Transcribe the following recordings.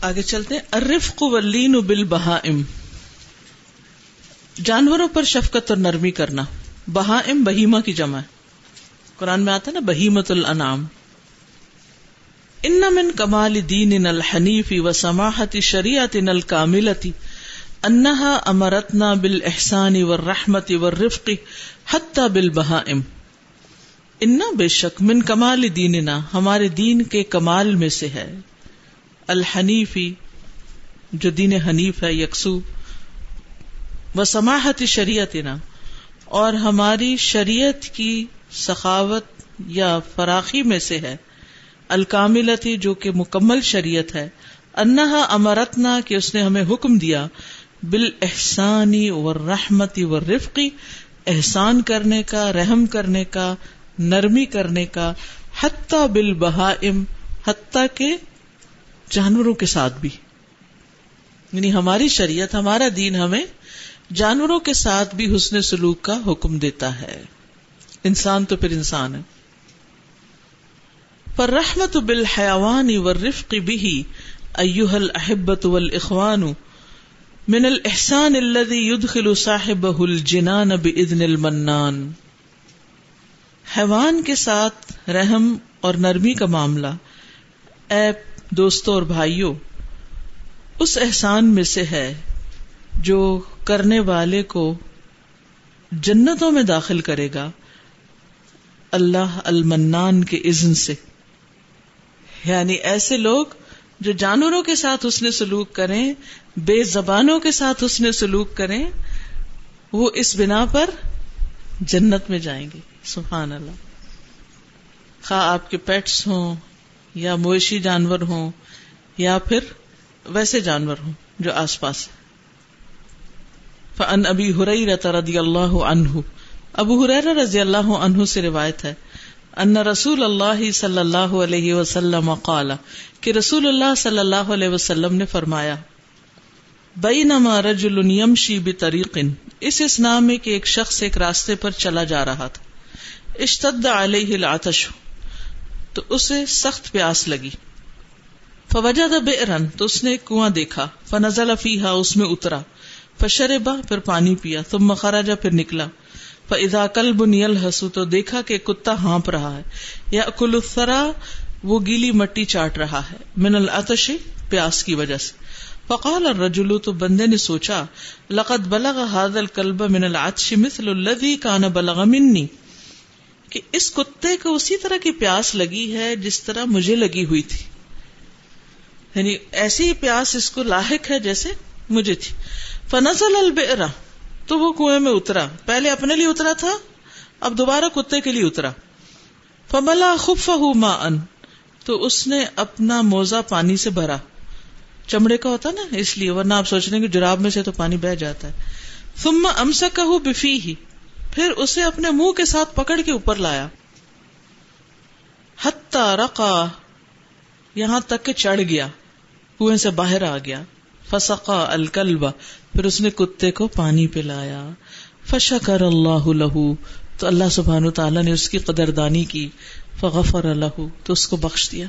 آگے چلتے ہیں. ارفق ولین بل بہائم جانوروں پر شفقت اور نرمی کرنا. بہائم بہیما کی جمع قرآن میں آتا ہے نا بہیمت الانعام. ان من کمال دین الحنیفی و سماحت شریعت نل کاملتی انہا امرتنا بال احسانی و رحمتی و رفقی حتی بال بہائم انا بے شک من کمال دیننا، ہمارے دین کے کمال میں سے ہے. الحنیفی، جو دین حنیف ہے، یکسو، و سماحت شریعت اور ہماری شریعت کی سخاوت یا فراخی میں سے ہے۔ الکاملتی، جو کہ مکمل شریعت ہے۔ انہا امرتنا، کہ اس نے ہمیں حکم دیا۔ بال احسانی و رحمتی و رفقی احسان کرنے کا، رحم کرنے کا، نرمی کرنے کا، حتیٰ بال بہائم حتیٰ کے جانوروں کے ساتھ بھی۔ یعنی ہماری شریعت، ہمارا دین ہمیں جانوروں کے ساتھ بھی حسن سلوک کا حکم دیتا ہے۔ انسان تو پھر انسان ہے۔ پر رحمت بال حیوانی و رفق بھی ایوہ الحبت والاخوان من الحسان الذي يدخل صاحبه الجنان باذن المنان۔ حیوان کے ساتھ رحم اور نرمی کا معاملہ۔ اے دوستوں اور بھائیوں اس احسان میں سے ہے جو کرنے والے کو جنتوں میں داخل کرے گا اللہ المنان کے اذن سے۔ یعنی ایسے لوگ جو جانوروں کے ساتھ اس نے سلوک کریں، بے زبانوں کے ساتھ اس نے سلوک کریں، وہ اس بنا پر جنت میں جائیں گے۔ سبحان اللہ۔ خواہ آپ کے پیٹس ہوں یا مویشی جانور ہوں، یا پھر ویسے جانور ہوں جو آس پاس فن ابی رضی اللہ عنہ۔ ابو حریر رضی اللہ عنہ سے روایت ہے۔ ان رسول اللہ صلی اللہ علیہ وسلم قال، کہ رسول اللہ صلی اللہ علیہ وسلم نے فرمایا بینما رجل یمشی بطریق اس اسنا میں کہ ایک شخص ایک راستے پر چلا جا رہا تھا۔ اشتد علیہ العطش۔ تو اسے سخت پیاس لگی۔ فوجد بئرن تو اس نے کنواں دیکھا۔ فنزل فیہا، اس میں اترا۔ فشربا، پھر پانی پیا۔ ثم خرج پھر نکلا۔ فاذا کلب یلحس تو دیکھا کہ کتا ہانپ رہا ہے۔ یا کل الثرا، وہ گیلی مٹی چاٹ رہا ہے۔ من العطش، پیاس کی وجہ سے۔ فقال الرجل، تو بندے نے سوچا، لقد بلغ هذا الكلب من العطش مثل الذي كان بلغ مني کہ اس کتے کو اسی طرح کی پیاس لگی ہے جس طرح مجھے لگی ہوئی تھی۔ یعنی ایسی پیاس اس کو لاحق ہے جیسے مجھے تھی۔ فنزل البئر، تو وہ کنویں میں اترا۔ پہلے اپنے لیے اترا تھا، اب دوبارہ کتے کے لیے اترا۔ فملا خف ما ان تو اس نے اپنا موزہ پانی سے بھرا۔ چمڑے کا ہوتا نا اس لیے، ورنہ آپ سوچ رہے ہیں کہ جراب میں سے تو پانی بہ جاتا ہے۔ ثم امسکہ بفی ہی پھر اسے اپنے منہ کے ساتھ پکڑ کے اوپر لایا۔ حتی رقا، یہاں تک کہ چڑھ گیا، کنویں سے باہر آ گیا۔ فسقا الکلبا پھر اس نے کتے کو پانی پلایا۔ فشکر اللہ لہو تو اللہ سبحان تعالیٰ نے اس کی قدردانی کی۔ فغفر اللہ تو اس کو بخش دیا۔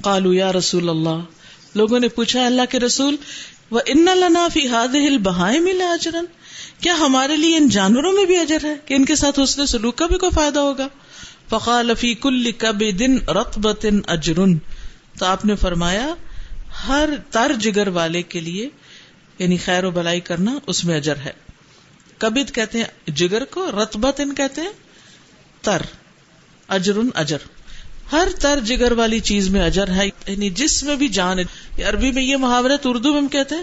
قالو یا رسول اللہ، لوگوں نے پوچھا، اللہ کے رسول وہ ان لنا فی ہاد بہائے ملا اجرن کیا ہمارے لیے ان جانوروں میں بھی اجر ہے کہ ان کے ساتھ اس نے سلوک کا بھی کوئی فائدہ ہوگا؟ فقال فی کل کب دن رقبت اجرن تو آپ نے فرمایا، ہر تر جگر والے کے لیے یعنی خیر و بلائی کرنا، اس میں اجر ہے۔ کبد کہتے ہیں جگر کو رتبت ان کہتے ہیں تر۔ اجرن اجر۔ ہر تر جگر والی چیز میں اجر ہے یعنی جس میں بھی جان ہے۔ عربی میں یہ محاورت اردو میں ہم کہتے ہیں۔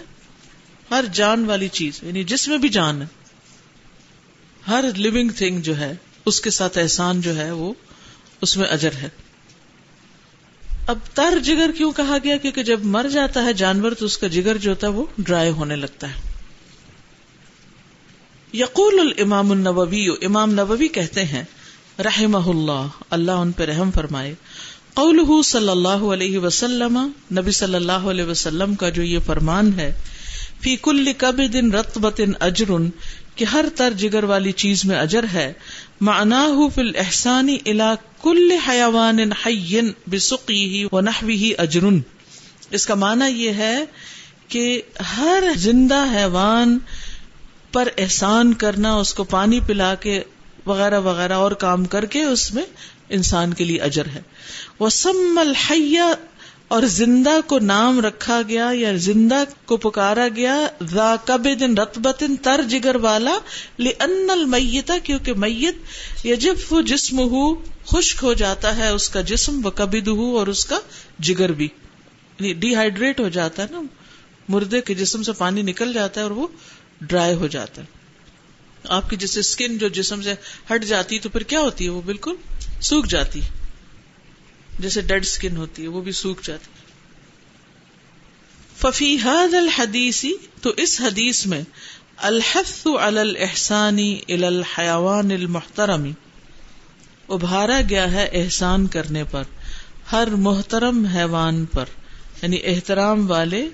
ہر جان والی چیز یعنی جس میں بھی جان ہے۔ ہر لونگ تھنگ جو ہے، اس کے ساتھ احسان جو ہے، وہ اس میں اجر ہے۔ اب تر جگر کیوں کہا گیا؟ کیونکہ جب مر جاتا ہے جانور، تو اس کا جگر جو ہوتا ہے، وہ ڈرائی ہونے لگتا ہے۔ یقول الامام النووی، امام نبوی کہتے ہیں رحم اللہ اللہ ان پہ رحم فرمائے۔ قول صلی اللہ علیہ وسلم، نبی صلی اللہ علیہ وسلم کا جو یہ فرمان ہے، فی کل کب دن رت کہ ہر تر جگر والی چیز میں اجر ہے مانا فل احسانی الا کل حیوان بسقی و نحوی اجرن۔ اس کا معنی یہ ہے کہ ہر زندہ حیوان پر احسان کرنا، اس کو پانی پلا کے وغیرہ وغیرہ اور کام کر کے اس میں انسان کے لیے اجر ہے۔ وہ سم الحیہ اور زندہ کو نام رکھا گیا یا زندہ کو پکارا گیا ذا کب دن رتبت تر جگر والا لن المیتا کیونکہ میت یجب وہ جسم ہو خشک ہو جاتا ہے اس کا جسم وہ کبد ہو اور اس کا جگر بھی۔ یعنی ڈی ہائیڈریٹ ہو جاتا ہے نا، مردے کے جسم سے پانی نکل جاتا ہے اور وہ ڈرائی ہو جاتا ہے۔ آپ کی جیسے اسکن جو جسم سے ہٹ جاتی تو پھر کیا ہوتی ہے؟ وہ بالکل سوکھ جاتی جیسے ڈیڈ اسکن ہوتی ہے، وہ بھی سوکھ جاتی ففی حد الحدیثی تو اس حدیث میں الحف الحسانی الحیوان المحترمی ابھارا گیا ہے احسان کرنے پر، ہر محترم حیوان پر یعنی احترام والے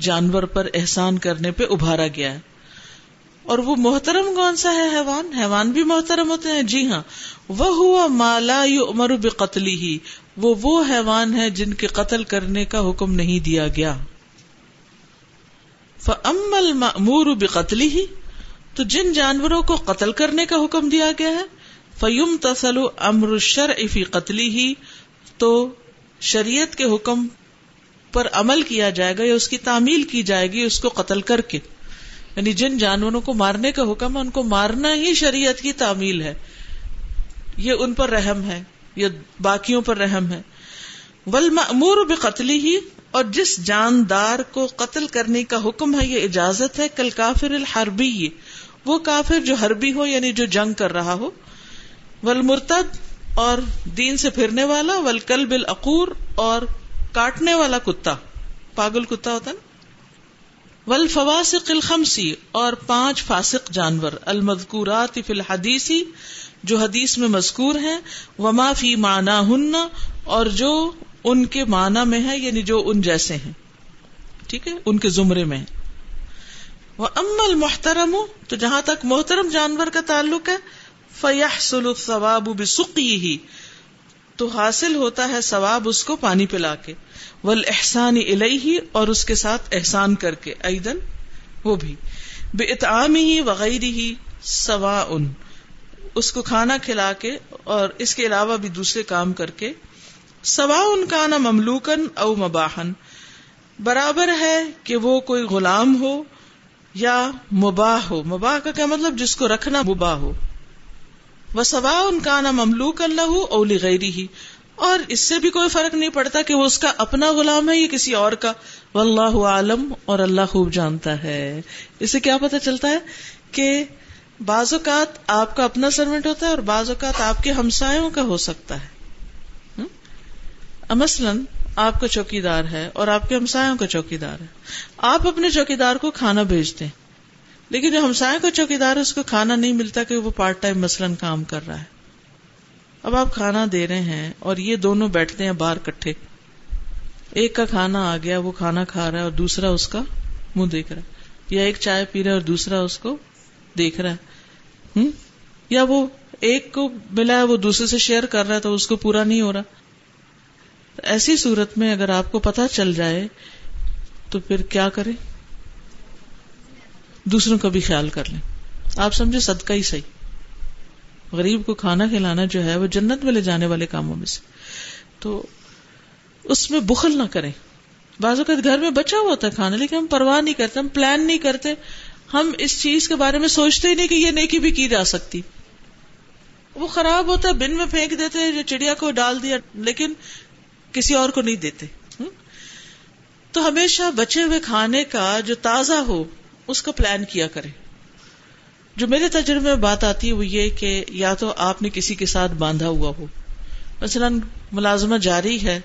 جانور پر احسان کرنے پہ ابھارا گیا ہے۔ اور وہ محترم کون سا ہے حیوان؟ حیوان بھی محترم ہوتے ہیں جی ہاں۔ وہ ہوا مالا امر بقتلی ہی وہ وہ حیوان ہے جن کے قتل کرنے کا حکم نہیں دیا گیا۔ فمل مور بقتلی ہی تو جن جانوروں کو قتل کرنے کا حکم دیا گیا ہے فیم تسل امر شر افی قتلی ہی تو شریعت کے حکم پر عمل کیا جائے گا یا اس کی تعمیل کی جائے گی، اس کو قتل کر کے۔ یعنی جن جانوروں کو مارنے کا حکم ہے، ان کو مارنا ہی شریعت کی تعمیل ہے۔ یہ ان پر رحم ہے یا باقیوں پر رحم ہے۔ ول مور قتلی ہی اور جس جاندار کو قتل کرنے کا حکم ہے، یہ اجازت ہے۔ کل کافر الحربی وہ کافر جو حربی ہو یعنی جو جنگ کر رہا ہو۔ ول مرتد اور دین سے پھرنے والا۔ ول کل بل اقور اور کاٹنے والا کتا۔ پاگل کتا ہوتا نا؟ ول فواسق الخمسی اور پانچ فاسق جانور، المذکورات فی الحدیثی جو حدیث میں مذکور ہیں، وما فی مانا ہن اور جو ان کے معنی میں ہے یعنی جو ان جیسے ہیں۔ ٹھیک ہے؟ ان کے زمرے میں وہ ام المحترم، تو جہاں تک محترم جانور کا تعلق ہے فیح سلواب بسقی ہی تو حاصل ہوتا ہے ثواب اس کو پانی پلا کے۔ ول احسان الہی اور اس کے ساتھ احسان کر کے۔ ایدن، وہ بھی۔ بے اتعام ہی وغیرہ ہی سوا ان اس کو کھانا کھلا کے اور اس کے علاوہ بھی دوسرے کام کر کے۔ سوا ان کا نا مملوکن او مباہن برابر ہے کہ وہ کوئی غلام ہو یا مباح ہو۔ مباح کا کیا مطلب؟ جس کو رکھنا مباح ہو۔ وہ سوا ان کا نا مملوک اللہ اولی غیری ہی اور اس سے بھی کوئی فرق نہیں پڑتا کہ وہ اس کا اپنا غلام ہے یا کسی اور کا۔ واللہ عالم اور اللہ خوب جانتا ہے۔ اس سے کیا پتا چلتا ہے کہ بعض اوقات آپ کا اپنا سروینٹ ہوتا ہے اور بعض اوقات آپ کے ہمسایوں کا ہو سکتا ہے۔ مثلاً آپ کا چوکی دار ہے اور آپ کے ہمسایوں کا چوکی دار ہے۔ آپ اپنے چوکی دار کو کھانا بھیجتے ہیں۔ لیکن جو ہمسایوں کا چوکی دار اس کو کھانا نہیں ملتا کہ وہ پارٹ ٹائم مثلاً کام کر رہا ہے۔ اب آپ کھانا دے رہے ہیں اور یہ دونوں بیٹھتے ہیں باہر کٹھے۔ ایک کا کھانا آ گیا، وہ کھانا کھا رہا ہے اور دوسرا اس کا منہ دیکھ رہا ہے۔ یا ایک چائے پی رہا ہے اور دوسرا اس کو دیکھ رہا ہے۔ ہوں یا وہ ایک کو ملا ہے، وہ دوسرے سے شیئر کر رہا ہے تو اس کو پورا نہیں ہو رہا۔ ایسی صورت میں اگر آپ کو پتا چل جائے تو پھر کیا کریں؟ دوسروں کا بھی خیال کر لیں۔ آپ سمجھے صدقہ ہی صحیح۔ غریب کو کھانا کھلانا جو ہے وہ جنت میں لے جانے والے کاموں میں سے۔ تو اس میں بخل نہ کریں۔ بعض اوقات گھر میں بچا ہوا ہوتا ہے کھانا، لیکن ہم پرواہ نہیں کرتے، ہم پلان نہیں کرتے۔ ہم اس چیز کے بارے میں سوچتے ہی نہیں کہ یہ نیکی بھی کی جا سکتی۔ وہ خراب ہوتا ہے، بن میں پھینک دیتے جو چڑیا کو ڈال دیا، لیکن کسی اور کو نہیں دیتے۔ تو ہمیشہ بچے ہوئے کھانے کا جو تازہ ہو اس کا پلان کیا کریں۔ جو میرے تجربے میں بات آتی ہے وہ یہ کہ یا تو آپ نے کسی کے ساتھ باندھا ہوا ہو۔ مثلاً ملازمت جاری ہے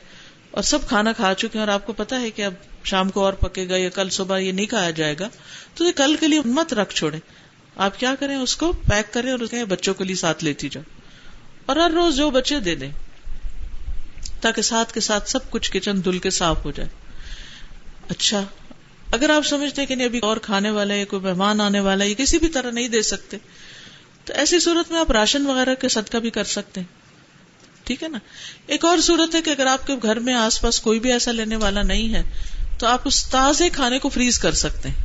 اور سب کھانا کھا چکے ہیں اور آپ کو پتا ہے کہ اب شام کو اور پکے گا یا کل صبح یہ نہیں کھایا جائے گا۔ تو یہ کل کے لیے مت رکھ چھوڑے آپ کیا کریں اس کو پیک کریں اور بچوں کے لیے ساتھ لیتی جاؤ۔ اور ہر روز جو بچے دے دیں تاکہ ساتھ کے ساتھ سب کچھ کچن دل کے صاف ہو جائے۔ اچھا اگر آپ سمجھتے کہ نہیں، ابھی اور کھانے والا ہے، کوئی مہمان آنے والا ہے کسی بھی طرح نہیں دے سکتے۔ تو ایسی صورت میں آپ راشن وغیرہ کے صدقہ بھی کر سکتے ہیں۔ ٹھیک ہے نا؟ ایک اور صورت ہے کہ اگر آپ کے گھر میں آس پاس کوئی بھی ایسا لینے والا نہیں ہے، تو آپ اس تازے کھانے کو فریز کر سکتے ہیں۔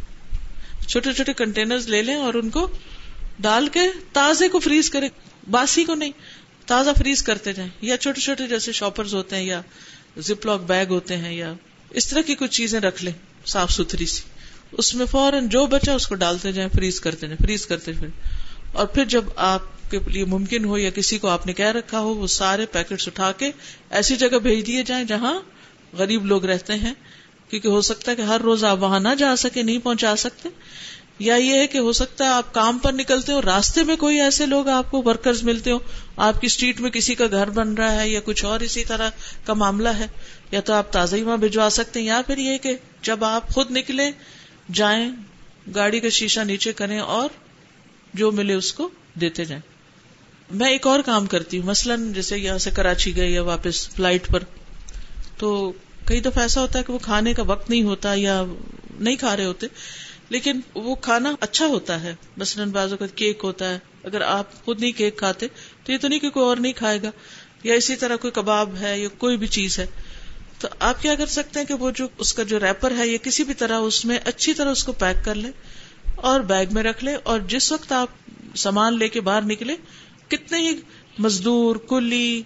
چھوٹے چھوٹے کنٹینر لے لیں اور ان کو ڈال کے تازے کو فریز کریں۔ باسی کو نہیں، تازہ فریز کرتے جائیں۔ یا چھوٹے چھوٹے جیسے شاپرز ہوتے ہیں یا زپ لاک بیگ ہوتے ہیں یا اس طرح کی کچھ چیزیں رکھ لیں۔ صاف ستھری سی۔ اس میں فوراً جو بچا اس کو ڈالتے جائیں، فریز کرتے جائیں، فریز کرتے پھر۔ اور پھر جب آپ کے لیے ممکن ہو یا کسی کو آپ نے کہہ رکھا ہو، وہ سارے پیکٹس اٹھا کے ایسی جگہ بھیج دیے جائیں جہاں غریب لوگ رہتے ہیں۔ کیونکہ ہو سکتا ہے کہ ہر روز آپ وہاں نہ جا سکے نہیں پہنچا سکتے۔ یا یہ ہے کہ ہو سکتا ہے آپ کام پر نکلتے ہو، راستے میں کوئی ایسے لوگ آپ کو ورکرز ملتے ہو آپ کی اسٹریٹ میں کسی کا گھر بن رہا ہے یا کچھ اور اسی طرح کا معاملہ ہے، یا تو آپ تازہ ہی وہاں بھجوا سکتے ہیں۔ یا پھر یہ کہ جب آپ خود نکلے جائیں، گاڑی کا شیشہ نیچے کریں اور جو ملے اس کو دیتے جائیں۔ میں ایک اور کام کرتی ہوں، مثلاً جیسے یہاں سے کراچی گئے یا واپس فلائٹ پر، تو کئی دفعہ ایسا ہوتا ہے کہ وہ کھانے کا وقت نہیں ہوتا یا نہیں کھا رہے ہوتے۔ لیکن وہ کھانا اچھا ہوتا ہے۔ مثلاً بازو کا کیک ہوتا ہے۔ اگر آپ خود نہیں کیک کھاتے تو یہ تو نہیں کہ کوئی اور نہیں کھائے گا یا اسی طرح کوئی کباب ہے یا کوئی بھی چیز ہے۔ تو آپ کیا کر سکتے ہیں کہ وہ جو اس کا جو ریپر ہے یا کسی بھی طرح اس میں اچھی طرح اس کو پیک کر لے اور بیگ میں رکھ لے اور جس وقت آپ سامان لے کے باہر نکلے کتنے ہی مزدور، کلی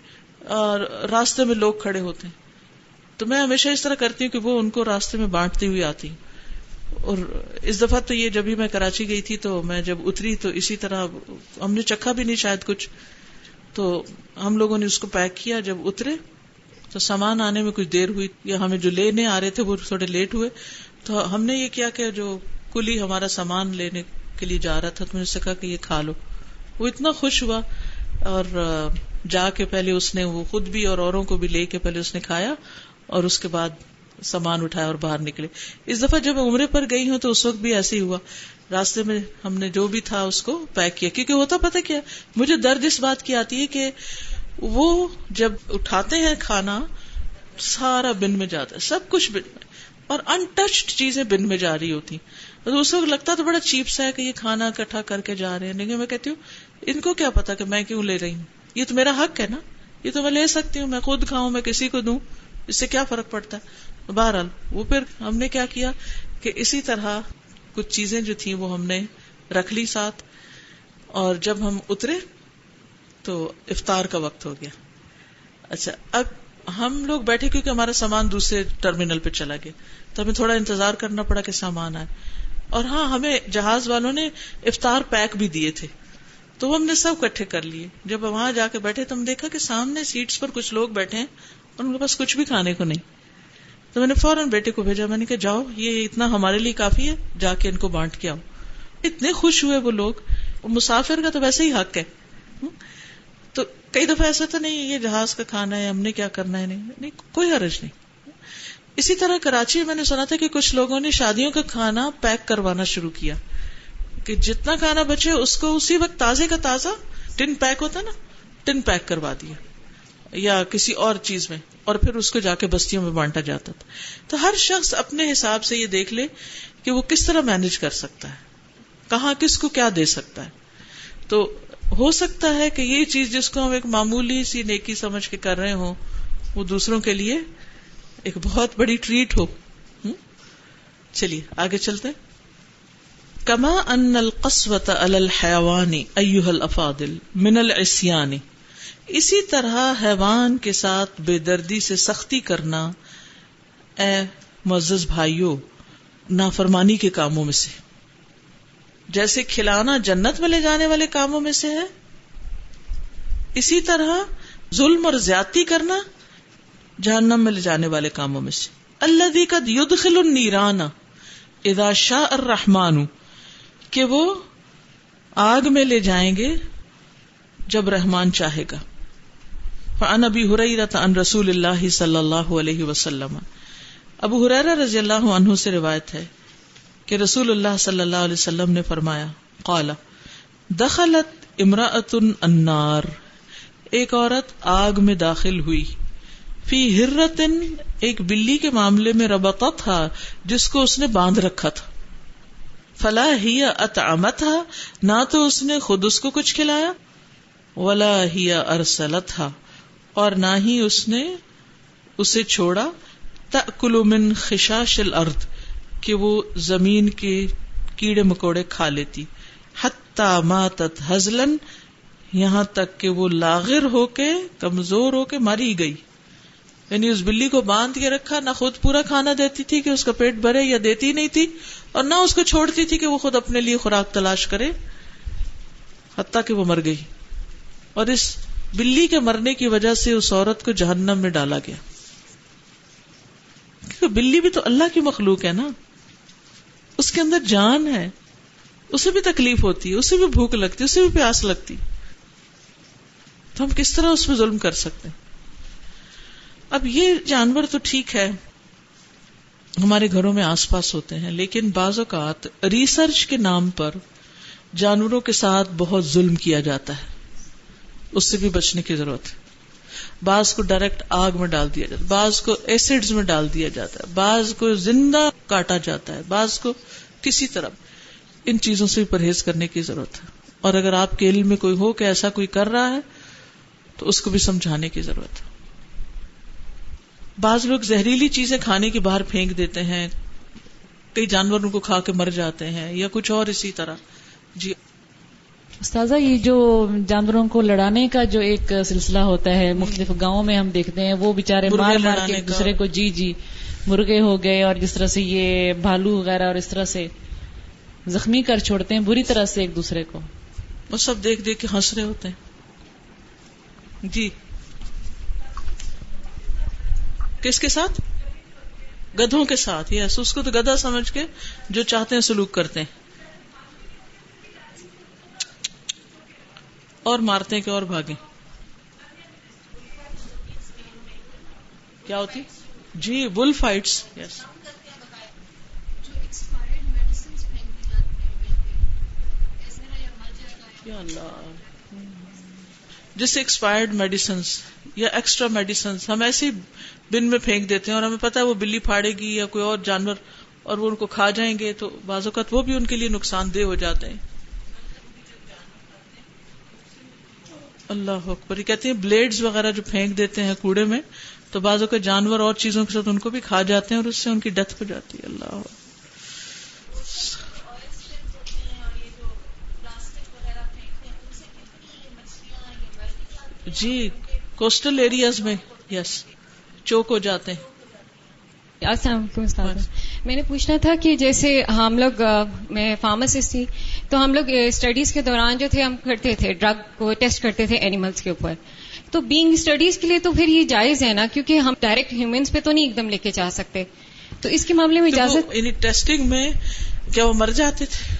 اور راستے میں لوگ کھڑے ہوتے ہیں۔ تو میں ہمیشہ اس طرح کرتی ہوں کہ وہ ان کو راستے میں بانٹتی ہوئی آتی اور اس دفعہ تو یہ جب بھی میں کراچی گئی تھی تو میں جب اتری تو اسی طرح ہم نے چکھا بھی نہیں شاید کچھ۔ تو ہم لوگوں نے اس کو پیک کیا، جب اترے تو سامان آنے میں کچھ دیر ہوئی یا ہمیں جو لینے آ رہے تھے وہ تھوڑے لیٹ ہوئے۔ تو ہم نے یہ کیا کہ جو کلی ہمارا سامان لینے کے لیے جا رہا تھا تو سے کہا کہ یہ کھا لو۔ وہ اتنا خوش ہوا اور جا کے پہلے اس نے وہ خود بھی اور اوروں کو بھی لے کے پہلے اس نے کھایا اور اس کے بعد سامان اٹھایا اور باہر نکلے۔ اس دفعہ جب عمرے پر گئی ہوں تو اس وقت بھی ایسے ہی ہوا۔ راستے میں ہم نے جو بھی تھا اس کو پیک کیا۔ کیونکہ ہوتا پتا کیا، مجھے درد اس بات کی آتی ہے کہ وہ جب اٹھاتے ہیں کھانا، سارا بن میں جاتا ہے، سب کچھ بن میں۔ اور انٹچڈ چیزیں بن میں جا رہی ہوتی۔ اس وقت لگتا تو بڑا چیپ سا ہے کہ یہ کھانا اکٹھا کر کے جا رہے ہیں۔ لیکن میں کہتی ہوں، ان کو کیا پتا کہ میں کیوں لے رہی ہوں؟ یہ تو میرا حق ہے نا۔ یہ تو میں لے سکتی ہوں، میں خود کھاؤں، میں کسی کو دوں۔ اس سے کیا فرق پڑتا ہے؟ بہرحال، وہ پھر ہم نے کیا کیا کہ اسی طرح کچھ چیزیں جو تھیں وہ ہم نے رکھ لی ساتھ اور جب ہم اترے تو افطار کا وقت ہو گیا۔ اچھا اب ہم لوگ بیٹھے کیونکہ ہمارا سامان دوسرے ٹرمینل پہ چلا گیا، تو ہمیں تھوڑا انتظار کرنا پڑا کہ سامان آئے۔ اور ہاں ہمیں جہاز والوں نے افطار پیک بھی دیے تھے، تو ہم نے سب کٹھے کر لیے۔ جب وہاں جا کے بیٹھے تو ہم دیکھا کہ سامنے سیٹس پر کچھ لوگ بیٹھے ہیں ان کے پاس کچھ بھی کھانے کو نہیں۔ تو میں نے فوراً بیٹے کو بھیجا، میں نے کہا، جاؤ، یہ اتنا ہمارے لیے کافی ہے، جا کے ان کو بانٹ کے آؤ۔ اتنے خوش ہوئے وہ لوگ۔ مسافر کا تو ویسے ہی حق ہے۔ تو کئی دفعہ ایسا تو نہیں، یہ جہاز کا کھانا ہے، ہم نے کیا کرنا ہے؟ نہیں نہیں، کوئی حرج نہیں۔ اسی طرح کراچی میں نے سنا تھا کہ کچھ لوگوں نے شادیوں کا کھانا پیک کروانا شروع کیا۔ کہ جتنا کھانا بچے، اس کو اسی وقت تازے کا تازہ ٹن پیک ہوتا نا، ٹن پیک کروا دیا۔ یا کسی اور چیز میں۔ اور پھر اس کو جا کے بستیوں میں بانٹا جاتا تھا۔ تو ہر شخص اپنے حساب سے یہ دیکھ لے کہ وہ کس طرح مینج کر سکتا ہے۔ کہاں کس کو کیا دے سکتا ہے۔ تو ہو سکتا ہے کہ یہ چیز جس کو ہم ایک معمولی سی نیکی سمجھ کے کر رہے ہوں، وہ دوسروں کے لیے ایک بہت بڑی ٹریٹ ہو۔ چلیے، آگے چلتے۔ کما ان القسوت الحیوانی ایوہ الافاضل من العصیانی۔ اسی طرح حیوان کے ساتھ بے دردی سے سختی کرنا، اے معزز بھائیوں نافرمانی کے کاموں میں سے۔ جیسے کھلانا جنت میں لے جانے والے کاموں میں سے ہے۔ اسی طرح ظلم اور زیادتی کرنا جہنم میں لے جانے والے کاموں میں سے۔ اللہ قد یدخل النیران اذا شاء الرحمن، کہ وہ آگ میں لے جائیں گے جب رحمان چاہے گا۔ فعن ابی حریرت ان رسول اللہ صلی اللہ علیہ وسلم۔ ابو حریرہ رضی اللہ عنہ سے روایت ہے کہ رسول اللہ صلی اللہ علیہ وسلم نے فرمایا، قال، دخلت امراۃ النار، ایک عورت آگ میں داخل ہوئی۔ فی ہرتن ایک بلی کے معاملے میں ربطا تھا، جس کو اس نے باندھ رکھا تھا۔ فلا ہی اطعمت نہ تو اس نے خود اس کو کچھ کھلایا، ولا ہی ارسلت تھا اور نہ ہی اس نے اسے چھوڑا من خشاش الارض، کہ وہ زمین کے کیڑے مکوڑے کھا لیتی۔ حتی ماتت حزلن یہاں تک کہ وہ لاغر ہو کے، کمزور ہو کے ماری گئی۔ یعنی اس بلی کو باندھ کے رکھا، نہ خود پورا کھانا دیتی تھی کہ اس کا پیٹ بھرے یا دیتی نہیں تھی، اور نہ اس کو چھوڑتی تھی کہ وہ خود اپنے لیے خوراک تلاش کرے، حتیٰ کہ وہ مر گئی۔ اور اس بلی کے مرنے کی وجہ سے اس عورت کو جہنم میں ڈالا گیا۔ کیونکہ بلی بھی تو اللہ کی مخلوق ہے نا۔ اس کے اندر جان ہے۔ اسے بھی تکلیف ہوتی ہے اسے بھی بھوک لگتی، اسے بھی پیاس لگتی۔ تو ہم کس طرح اس پہ ظلم کر سکتے؟ ہیں اب یہ جانور تو ٹھیک ہے۔ ہمارے گھروں میں آس پاس ہوتے ہیں، لیکن بعض اوقات ریسرچ کے نام پر جانوروں کے ساتھ بہت ظلم کیا جاتا ہے۔ اس سے بھی بچنے کی ضرورت ہے۔ بعض کو ڈائریکٹ آگ میں ڈال دیا جاتا ہے، بعض کو ایسڈ میں ڈال دیا جاتا ہے، بعض کو زندہ کاٹا جاتا ہے، بعض کو کسی طرح۔ ان چیزوں سے بھی پرہیز کرنے کی ضرورت ہے۔ اور اگر آپ کے علم میں کوئی ہو کہ ایسا کوئی کر رہا ہے، تو اس کو بھی سمجھانے کی ضرورت ہے۔ بعض لوگ زہریلی چیزیں کھانے کی باہر پھینک دیتے ہیں، کئی جانور ان کو کھا کے مر جاتے ہیں یا کچھ اور اسی طرح۔ جی استاذہ یہ جو جانوروں کو لڑانے کا جو ایک سلسلہ ہوتا ہے مختلف گاؤں میں ہم دیکھتے ہیں وہ بےچارے مار مار کے ایک دوسرے کو جی جی مرغے ہو گئے اور جس طرح سے یہ بھالو وغیرہ اور اس طرح سے زخمی کر چھوڑتے ہیں بری طرح سے ایک دوسرے کو۔ وہ سب دیکھ دیکھ کے ہنس رہے ہوتے ہیں۔ جی۔ کس کے ساتھ؟ گدھوں کے ساتھ۔ یس اس کو تو گدھا سمجھ کے جو چاہتے ہیں سلوک کرتے ہیں۔ اور مارتے ہیں کہ اور بھاگے کیا ہوتی؟ جی بل فائٹس یس جس ایکسپائرڈ میڈیسنس یا ایکسٹرا میڈیسنس ہم ایسی بن میں پھینک دیتے ہیں اور ہمیں پتا ہے وہ بلی پھاڑے گی یا کوئی اور جانور اور وہ ان کو کھا جائیں گے تو بعض اوقات وہ بھی ان کے لیے نقصان دہ ہو جاتے ہیں۔ اللہ اکبر۔ کہتے ہیں بلیڈز وغیرہ جو پھینک دیتے ہیں کوڑے میں تو بعض اوقات جانور اور چیزوں کے ساتھ ان کو بھی کھا جاتے ہیں اور اس سے ان کی ڈیتھ ہو جاتی ہے۔ اللہ جی کوسٹل ایریاز میں یس چوک ہو جاتے ہیں۔ السلام علیکم میں نے پوچھنا تھا کہ جیسے ہم لوگ میں فارماسسٹ تھی تو ہم لوگ اسٹڈیز کے دوران جو تھے ہم کرتے تھے ڈرگ کو ٹیسٹ کرتے تھے اینیملس کے اوپر۔ تو بینگ اسٹڈیز کے لیے تو پھر یہ جائز ہے نا کیونکہ ہم ڈائریکٹ ہیومنس پہ تو نہیں ایک دم لے کے جا سکتے۔ تو اس کے معاملے میں اجازت یعنی ٹیسٹنگ میں کیا وہ مر جاتے تھے؟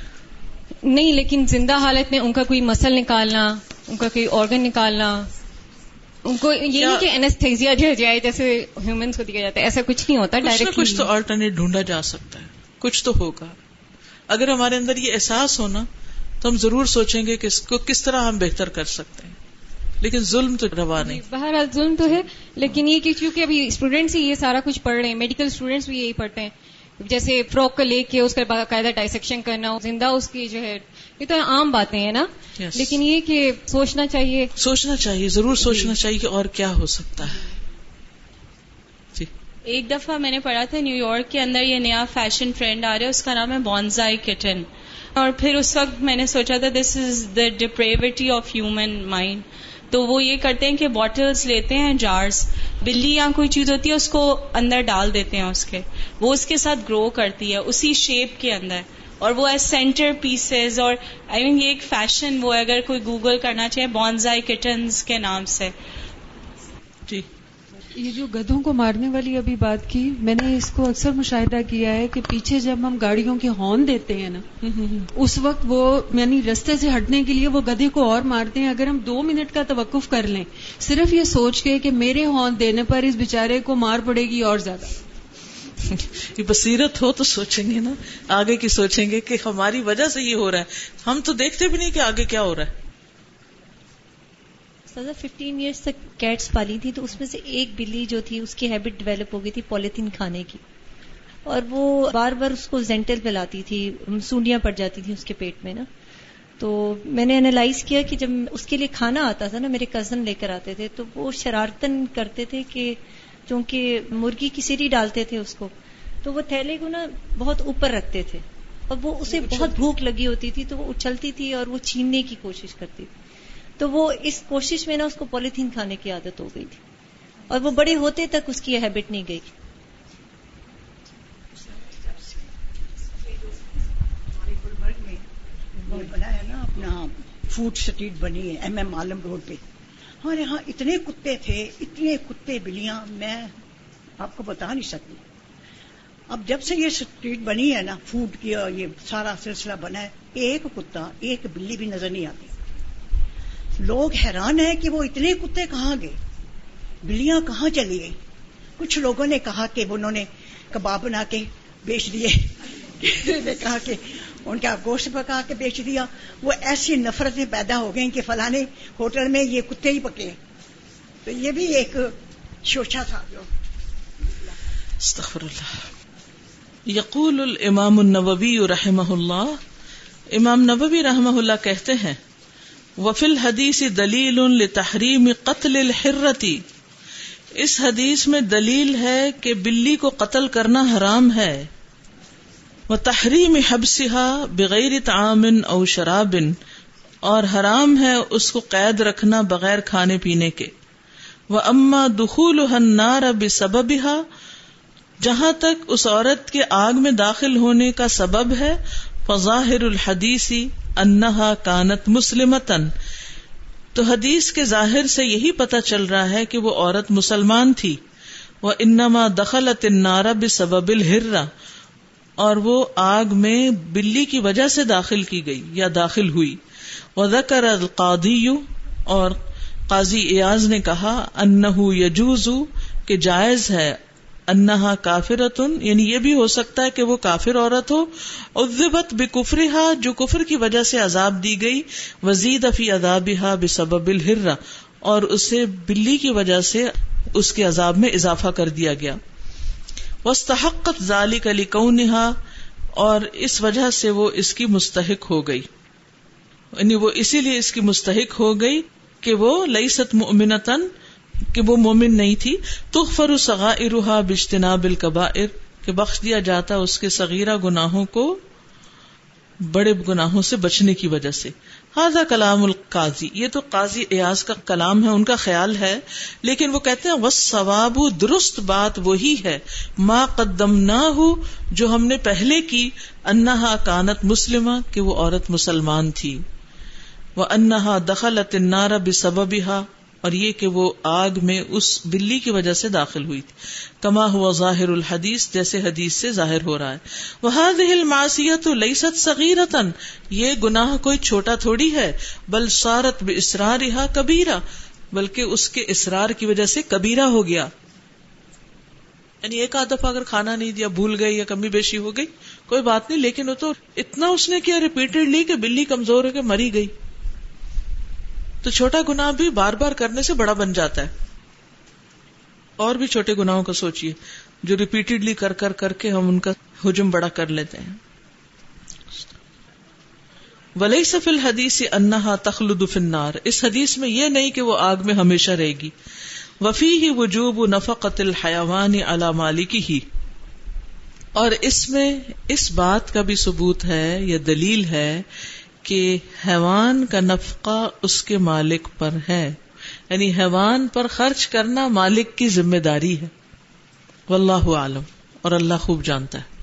نہیں لیکن زندہ حالت میں ان کا کوئی مسل نکالنا ان کا کوئی آرگن نکالنا ان کو یہ نہیں کہ اینستھیزیا دیا جائے جیسے ہیومنس کو دیا جاتا ہے ایسا کچھ نہیں ہوتا ڈائریکٹ کچھ تو آلٹرنیٹ ڈھونڈا جا سکتا ہے کچھ تو ہوگا۔ اگر ہمارے اندر یہ احساس ہونا تو ہم ضرور سوچیں گے کہ اس کو کس طرح ہم بہتر کر سکتے ہیں۔ لیکن ظلم تو روا نہیں۔ بہرحال ظلم تو ہے لیکن یہ کہ کیونکہ ابھی اسٹوڈینٹس ہی یہ سارا کچھ پڑھ رہے ہیں میڈیکل اسٹوڈینٹس بھی یہی پڑھتے ہیں۔ جیسے فروک کو لے کے اس کا باقاعدہ ڈائسیکشن کرنا زندہ اس کی جو ہے یہ تو عام باتیں ہیں نا؟ Yes. لیکن یہ کہ سوچنا چاہیے۔ سوچنا چاہیے ضرور سوچنا. چاہیے کہ اور کیا ہو سکتا ہے۔ جی۔ ایک دفعہ میں نے پڑھا تھا نیو یارک کے اندر یہ نیا فیشن ٹرینڈ آ رہا ہے اس کا نام ہے بونزائی کٹن۔ اور پھر اس وقت میں نے سوچا تھا this is the depravity of human mind تو وہ یہ کرتے ہیں کہ بوٹلس لیتے ہیں جارس بلی یا کوئی چیز ہوتی ہے اس کو اندر ڈال دیتے ہیں اس کے۔ وہ اس کے ساتھ گرو کرتی ہے اسی شیپ کے اندر۔ اور وہ ایز سینٹر پیسز اور آئی مین یہ ایک فیشن وہ اگر کوئی گوگل کرنا چاہے بونزائی کٹنز کے نام سے۔ جی۔ یہ جو گدھوں کو مارنے والی ابھی بات کی میں نے اس کو اکثر مشاہدہ کیا ہے کہ پیچھے جب ہم گاڑیوں کے ہارن دیتے ہیں نا اس وقت وہ یعنی رستے سے ہٹنے کے لیے وہ گدھے کو اور مارتے ہیں۔ اگر ہم دو منٹ کا توقف کر لیں صرف یہ سوچ کے کہ میرے ہارن دینے پر اس بےچارے کو مار پڑے گی اور زیادہ۔ یہ بصیرت ہو تو سوچیں گے نا، آگے کی سوچیں گے کہ ہماری وجہ سے یہ ہو رہا ہے۔ ہم تو دیکھتے بھی نہیں کہ آگے کیا ہو رہا ہے۔ سزا ففٹین ایئرس تک کیٹس پالی تھی تو اس میں سے ایک بلی جو تھی، اس کی ہیبٹ ڈیولپ ہو گئی تھی پولیتھین کھانے کی۔ اور وہ بار بار اس کو زینٹل پلاتی تھی، سونڈیاں پڑ جاتی تھی اس کے پیٹ میں نا۔ تو میں نے انالائز کیا کہ جب اس کے لیے کھانا آتا تھا نا، میرے کزن لے کر آتے تھے تو وہ شرارتن کرتے تھے کہ چونکہ مرغی کی سیری ڈالتے تھے اس کو تو وہ تھیلے کو نا بہت اوپر رکھتے تھے اور وہ اسے بہت بھوک لگی ہوتی تھی تو وہ اچھلتی تھی اور وہ چھیننے کی کوشش کرتی تھی۔ تو وہ اس کوشش میں نا اس کو پولیتھین کھانے کی عادت ہو گئی تھی اور وہ بڑے ہوتے تک اس کی یہ ہیبٹ نہیں گئی۔ بنا ہے نا اپنا فوڈ اسٹریٹ بنی ہے ایم ایم عالم روڈ پہ۔ ہمارے یہاں اتنے کتے تھے، اتنے کتے بلیاں، میں آپ کو بتا نہیں سکتی۔ اب جب سے یہ اسٹریٹ بنی ہے نا، فوڈ کی اور یہ سارا سلسلہ بنا ہے، ایک کتا، ایک بلی بھی نظر نہیں آتی۔ لوگ حیران ہیں کہ وہ اتنے کتے کہاں گئے؟ بلیاں کہاں چلی گئی کچھ لوگوں نے کہا کہ، انہوں نے کباب بنا کے بیچ دیے۔ کہا کہ ان کا گوشت پکا کے بیچ دیا۔ وہ ایسی نفرتیں پیدا ہو گئیں کہ فلانے ہوٹل میں یہ کتے ہی پکے۔ تو یہ بھی ایک شوچا تھا۔ جو یقول الامام النووی رحمہ اللہ۔ امام نبوی رحمہ اللہ کہتے ہیں وفل حدیث دلیل لتحریم قتل الحرتی اس حدیث میں دلیل ہے کہ بلی کو قتل کرنا حرام ہے۔ وہ تحریم حبسہ بغیر تعامن او شرابن اور حرام ہے اس کو قید رکھنا بغیر کھانے پینے کے۔ وہ اما دخول نار سبب جہاں تک اس عورت کے آگ میں داخل ہونے کا سبب ہے، فظاہر الحدیثی انہا کانت مسلمتن تو حدیث کے ظاہر سے یہی پتا چل رہا ہے کہ وہ عورت مسلمان تھی۔ وہ انما دخلت النار بسبب الحرہ اور وہ آگ میں بلی کی وجہ سے داخل کی گئی یا داخل ہوئی۔ وہ زکر القادی اور قاضی ایاز نے کہا انہ یجوز کہ جائز ہے، انہا کافرتن یعنی یہ بھی ہو سکتا ہے کہ وہ کافر عورت ہو ادبت بے جو کفر کی وجہ سے عذاب دی گئی، وزید افی ادابہ بے سبب الحرا اور اسے بلی کی وجہ سے اس کے عذاب میں اضافہ کر دیا گیا۔ وسطحقت ذالک علی کونہا اور اس وجہ سے وہ اس کی مستحق ہو گئی۔ یعنی وہ اسی لیے اس کی مستحق ہو گئی کہ وہ لئی ست مومنتن کہ وہ مومن نہیں تھی۔ تو فرو سگا ارحا بجتنا بل کہ بخش دیا جاتا اس کے صغیرہ گناہوں کو، بڑے گناہوں سے بچنے کی وجہ سے۔ ہاضا کلام القاضی یہ تو قاضی ایاز کا کلام ہے، ان کا خیال ہے، لیکن وہ کہتے ہیں وہ ثواب درست بات وہی ہے ماں قدم نہ ہو جو ہم نے پہلے کی، انہا کانت مسلم کہ وہ عورت مسلمان تھی۔ وہ انہا دخل النار بسبب اور یہ کہ وہ آگ میں اس بلی کی وجہ سے داخل ہوئی تھی۔ کما ہوا ظاہر الحدیث، جیسے حدیث سے ظاہر ہو رہا ہے۔ وہ دل معصیت لئیست صغیرتن یہ گناہ کوئی چھوٹا تھوڑی ہے، بل سارت بے اسرار رہا کبیرا بلکہ اس کے اسرار کی وجہ سے کبیرا ہو گیا۔ یعنی ایک آدھ دفعہ اگر کھانا نہیں دیا، بھول گئی یا کمی بیشی ہو گئی، کوئی بات نہیں، لیکن وہ تو اتنا اس نے کیا ریپیٹڈلی کہ بلی کمزور ہو کے مری گئی۔ تو چھوٹا گنا بھی بار بار کرنے سے بڑا بن جاتا ہے۔ اور بھی چھوٹے گناوں کو سوچیے جو ریپیٹڈلی کر کر کر کے ہم ان کا ہجم بڑا کر لیتے ہیں۔ ولی سفل حدیث انہا تخلد فنار اس حدیث میں یہ نہیں کہ وہ آگ میں ہمیشہ رہے گی۔ وفی ہی وجوب نفقت الحیوان علی مالکی ہی اور اس میں اس بات کا بھی ثبوت ہے یا دلیل ہے کہ حیوان کا نفقہ اس کے مالک پر ہے۔ یعنی حیوان پر خرچ کرنا مالک کی ذمہ داری ہے۔ واللہ عالم اور اللہ خوب جانتا ہے۔